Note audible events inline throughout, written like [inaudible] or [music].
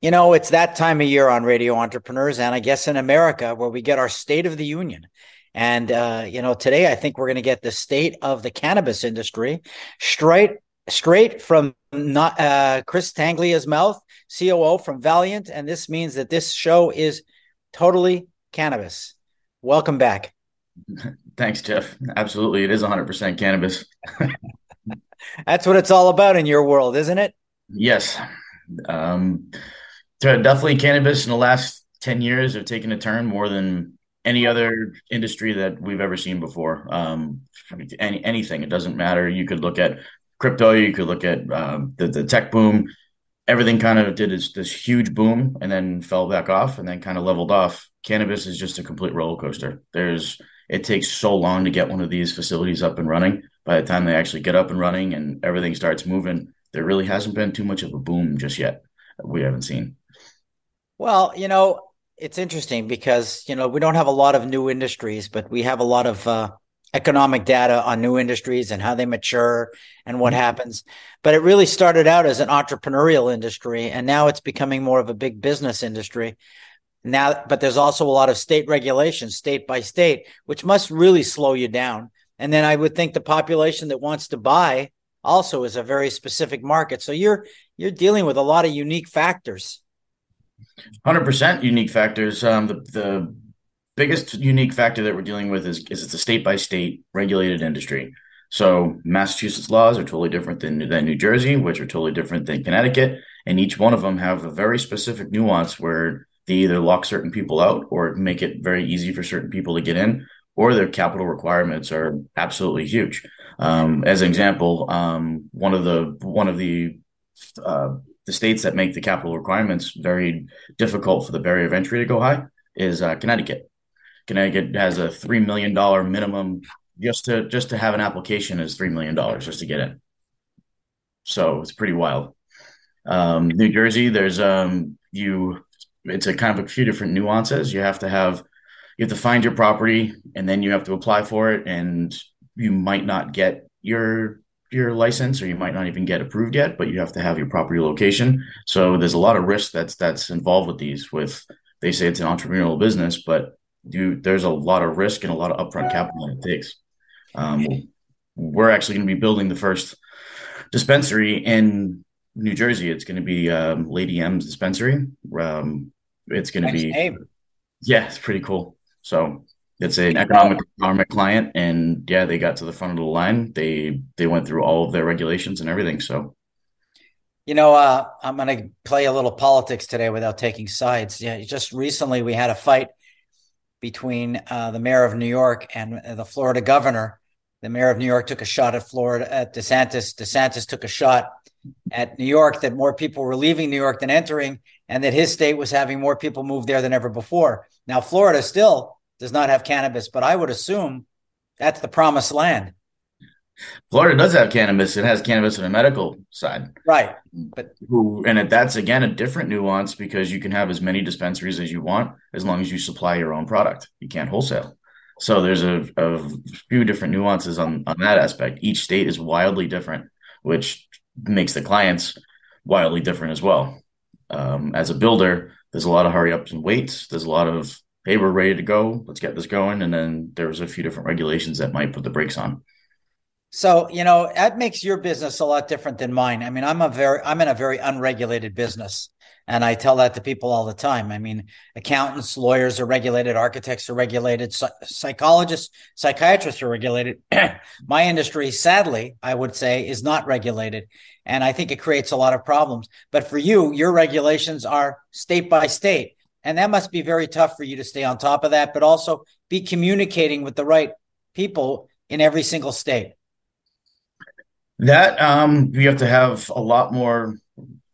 You know, it's that time of year on Radio Entrepreneurs, and I guess in America where we get our State of the Union. And, uh, you know, today I think we're going to get the state of the cannabis industry straight straight from not, uh, Chris Tenaglia's mouth, COO from Valiant. And this means that this show is totally cannabis. Welcome back. Thanks, Jeff. Absolutely. It is 100% cannabis. [laughs] That's what it's all about in your world, isn't it? Yes. Um, definitely cannabis in the last 10 years have taken a turn more than any other industry that we've ever seen before. Um, any, anything, it doesn't matter. You could look at crypto, you could look at um, the, the tech boom. Everything kind of did this, this huge boom and then fell back off and then kind of leveled off. Cannabis is just a complete roller coaster. There's it takes so long to get one of these facilities up and running. By the time they actually get up and running and everything starts moving, there really hasn't been too much of a boom just yet. We haven't seen. Well, you know, it's interesting because, you know, we don't have a lot of new industries, but we have a lot of uh, economic data on new industries and how they mature and what mm-hmm. happens. But it really started out as an entrepreneurial industry, and now it's becoming more of a big business industry. Now, but there's also a lot of state regulations, state by state, which must really slow you down. And then I would think the population that wants to buy also is a very specific market. So you're you're dealing with a lot of unique factors. Hundred percent unique factors. Um, the the biggest unique factor that we're dealing with is is it's a state by state regulated industry. So Massachusetts laws are totally different than than New Jersey, which are totally different than Connecticut, and each one of them have a very specific nuance where they either lock certain people out or make it very easy for certain people to get in, or their capital requirements are absolutely huge. Um, as an example, um, one of the one of the uh, the states that make the capital requirements very difficult for the barrier of entry to go high is uh, Connecticut. Connecticut has a three million dollar minimum just to just to have an application is three million dollars just to get in. So it's pretty wild. Um, New Jersey, there's um, you. It's a kind of a few different nuances. You have to have you have to find your property and then you have to apply for it, and you might not get your your license or you might not even get approved yet but you have to have your property location. So there's a lot of risk that's that's involved with these with they say it's an entrepreneurial business but you there's a lot of risk and a lot of upfront capital that it takes. Um, we're actually going to be building the first dispensary in new jersey. It's going to be um, lady m's dispensary. Um, it's going to be name. yeah it's pretty cool. So it's an economic economic client, and yeah, they got to the front of the line. They they went through all of their regulations and everything. So, you know, uh, I'm going to play a little politics today without taking sides. Yeah, just recently we had a fight between uh, the mayor of New York and the Florida governor. The mayor of New York took a shot at Florida at DeSantis. DeSantis took a shot at New York that more people were leaving New York than entering, and that his state was having more people move there than ever before. Now, Florida still does not have cannabis, but I would assume that's the promised land. Florida does have cannabis. It has cannabis on the medical side, right? But who and that's again a different nuance because you can have as many dispensaries as you want as long as you supply your own product. You can't wholesale. So there's a, a few different nuances on on that aspect. Each state is wildly different, which makes the clients wildly different as well. Um, as a builder, there's a lot of hurry ups and waits. There's a lot of hey, we're ready to go. Let's get this going. And then there's a few different regulations that might put the brakes on. So, you know, that makes your business a lot different than mine. I mean, I'm a very, I'm in a very unregulated business. And I tell that to people all the time. I mean, accountants, lawyers are regulated, architects are regulated, psychologists, psychiatrists are regulated. [clears throat] My industry, sadly, I would say, is not regulated. And I think it creates a lot of problems. But for you, your regulations are state by state. And that must be very tough for you to stay on top of that, but also be communicating with the right people in every single state. That um, you have to have a lot more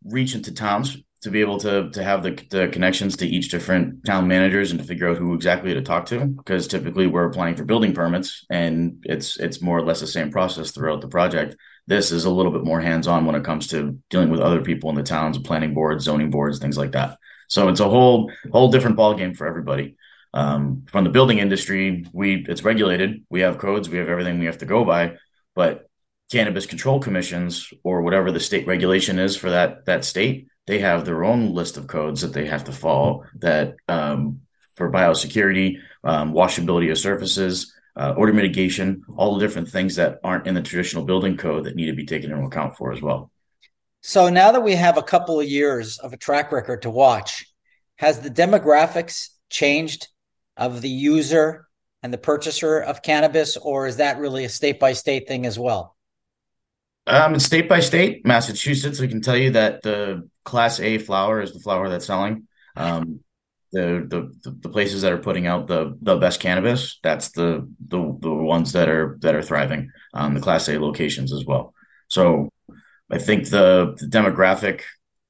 reach into towns to be able to to have the, the connections to each different town managers and to figure out who exactly to talk to because typically we're applying for building permits and it's it's more or less the same process throughout the project this is a little bit more hands-on when it comes to dealing with other people in the towns planning boards zoning boards things like that so it's a whole whole different ball game for everybody. Um, from the building industry, we it's regulated. We have codes. We have everything we have to go by. But cannabis control commissions or whatever the state regulation is for that that state, they have their own list of codes that they have to follow that um, for biosecurity, um, washability of surfaces, uh, odor mitigation, all the different things that aren't in the traditional building code that need to be taken into account for as well. So now that we have a couple of years of a track record to watch, has the demographics changed of the user and the purchaser of cannabis, or is that really a state by state thing as well? Um, state by state. Massachusetts, we can tell you that the Class A flower is the flower that's selling. Um, the, the the places that are putting out the the best cannabis, that's the the the ones that are that are thriving. Um, the Class A locations as well. So I think the, the demographic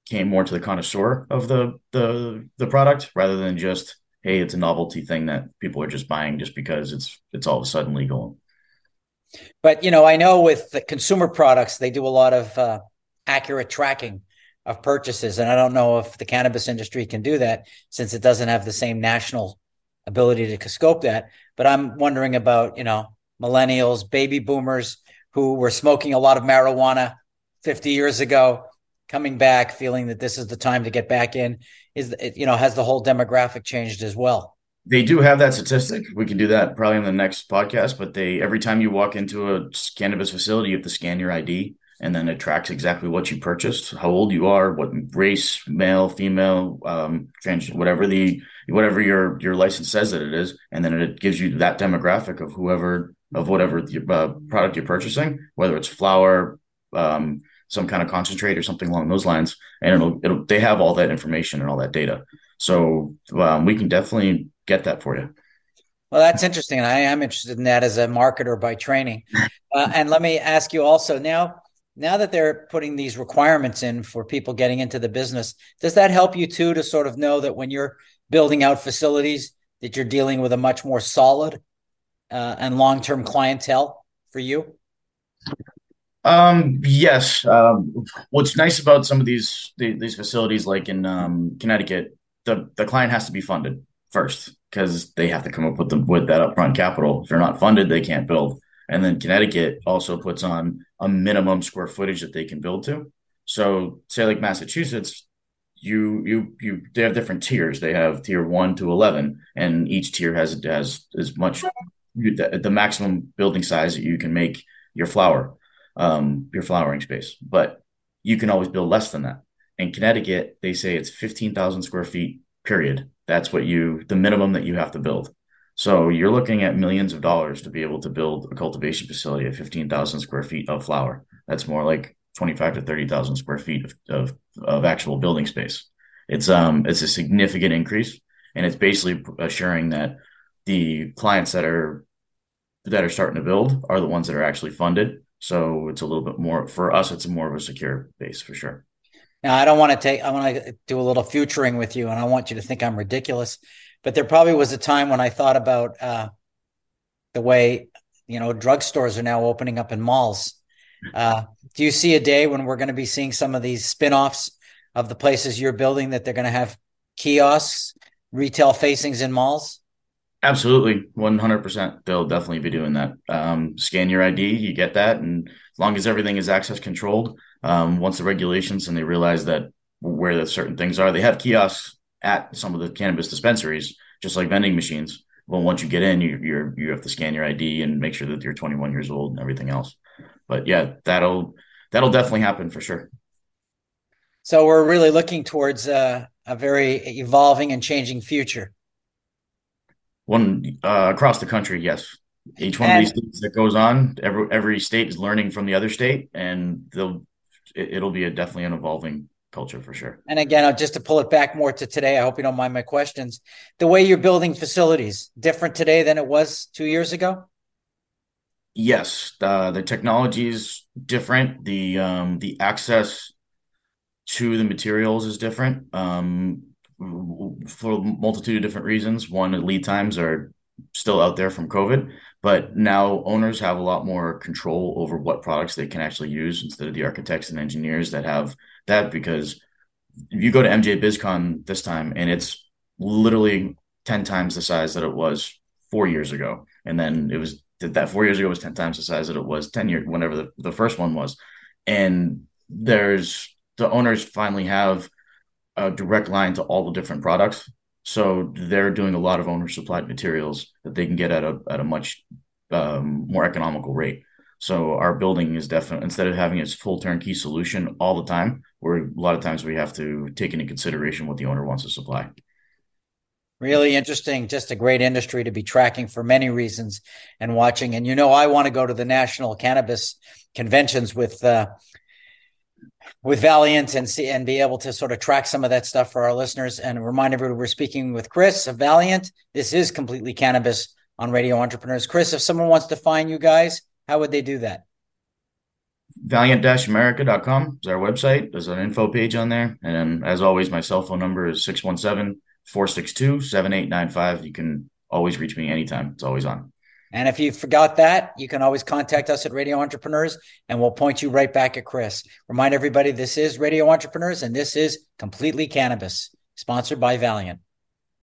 came more to the connoisseur of the the the product rather than just hey, it's a novelty thing that people are just buying just because it's it's all of a sudden legal. But you know, I know with the consumer products, they do a lot of uh, accurate tracking of purchases, and I don't know if the cannabis industry can do that since it doesn't have the same national ability to scope that. But I'm wondering about you know millennials, baby boomers who were smoking a lot of marijuana 50 years ago, coming back, feeling that this is the time to get back in. Is you know has the whole demographic changed as well? They do have that statistic. We can do that probably in the next podcast. But they every time you walk into a cannabis facility, you have to scan your ID, and then it tracks exactly what you purchased, how old you are, what race, male, female, um, trans, whatever the whatever your your license says that it is, and then it gives you that demographic of whoever of whatever the, uh, product you're purchasing, whether it's flower, um, some kind of concentrate or something along those lines, and it'll it'll they have all that information and all that data. So um, we can definitely get that for you. Well, that's interesting. I am interested in that as a marketer by training. [laughs] Uh, and let me ask you also now, now that they're putting these requirements in for people getting into the business, does that help you too to sort of know that when you're building out facilities, that you're dealing with a much more solid uh, and long-term clientele for you? Um, yes. Um, what's nice about some of these these facilities, like in um, Connecticut, the the client has to be funded first because they have to come up with the with that upfront capital. If they're not funded, they can't build. And then Connecticut also puts on a minimum square footage that they can build to. So, say like Massachusetts, you you you they have different tiers. They have tier one to eleven, and each tier has has as much the, the maximum building size that you can make your flower um, your flowering space, but you can always build less than that. In Connecticut, they say it's 15,000 square feet, period. That's what you, the minimum that you have to build. So you're looking at millions of dollars to be able to build a cultivation facility at 15,000 square feet of flower. That's more like 25 to 30,000 square feet of, of, of actual building space. It's, um, it's a significant increase. And it's basically assuring that the clients that are, that are starting to build are the ones that are actually funded so it's a little bit more for us. It's more of a secure base for sure. Now I don't want to take. I want to do a little futuring with you, and I want you to think I'm ridiculous. But there probably was a time when I thought about uh, the way you know drugstores are now opening up in malls. Uh, do you see a day when we're going to be seeing some of these spin-offs of the places you're building that they're going to have kiosks, retail facings in malls? Absolutely, one hundred percent. They'll definitely be doing that. Um, scan your ID, you get that, and as long as everything is access controlled, um, once the regulations and they realize that where the certain things are, they have kiosks at some of the cannabis dispensaries, just like vending machines. Well, once you get in, you you you have to scan your ID and make sure that you're 21 years old and everything else. But yeah, that'll that'll definitely happen for sure. So we're really looking towards uh, a very evolving and changing future one uh, across the country. Yes, each one and, of these things that goes on, every every state is learning from the other state, and they'll it, will be a definitely an evolving culture for sure. And again, uh, just to pull it back more to today, I hope you don't mind my questions. The way you're building facilities different today than it was two years ago. Yes, uh, the technology is different. The um, the access to the materials is different. Um, for a multitude of different reasons. One, lead times are still out there from COVID, but now owners have a lot more control over what products they can actually use instead of the architects and engineers that have that. Because if you go to MJ BizCon this time and it's literally 10 times the size that it was four years ago. And then it was that four years ago was 10 times the size that it was 10 years, whenever the, the first one was. And there's the owners finally have a direct line to all the different products. So they're doing a lot of owner supplied materials that they can get at a at a much um, more economical rate. So our building is definitely instead of having its full turnkey solution all the time, where a lot of times we have to take into consideration what the owner wants to supply. Really interesting. Just a great industry to be tracking for many reasons and watching. And you know, I want to go to the national cannabis conventions with uh, with Valiant and see and be able to sort of track some of that stuff for our listeners. And remind everyone we're speaking with Chris of Valiant. This is completely cannabis on Radio Entrepreneurs. Chris, if someone wants to find you guys, how would they do that? Valiant-America.com is our website. There's an info page on there. And as always, my cell phone number is 617 462 7895. You can always reach me anytime. It's always on. And if you forgot that, you can always contact us at Radio Entrepreneurs and we'll point you right back at Chris. Remind everybody this is Radio Entrepreneurs and this is Completely Cannabis, sponsored by Valiant.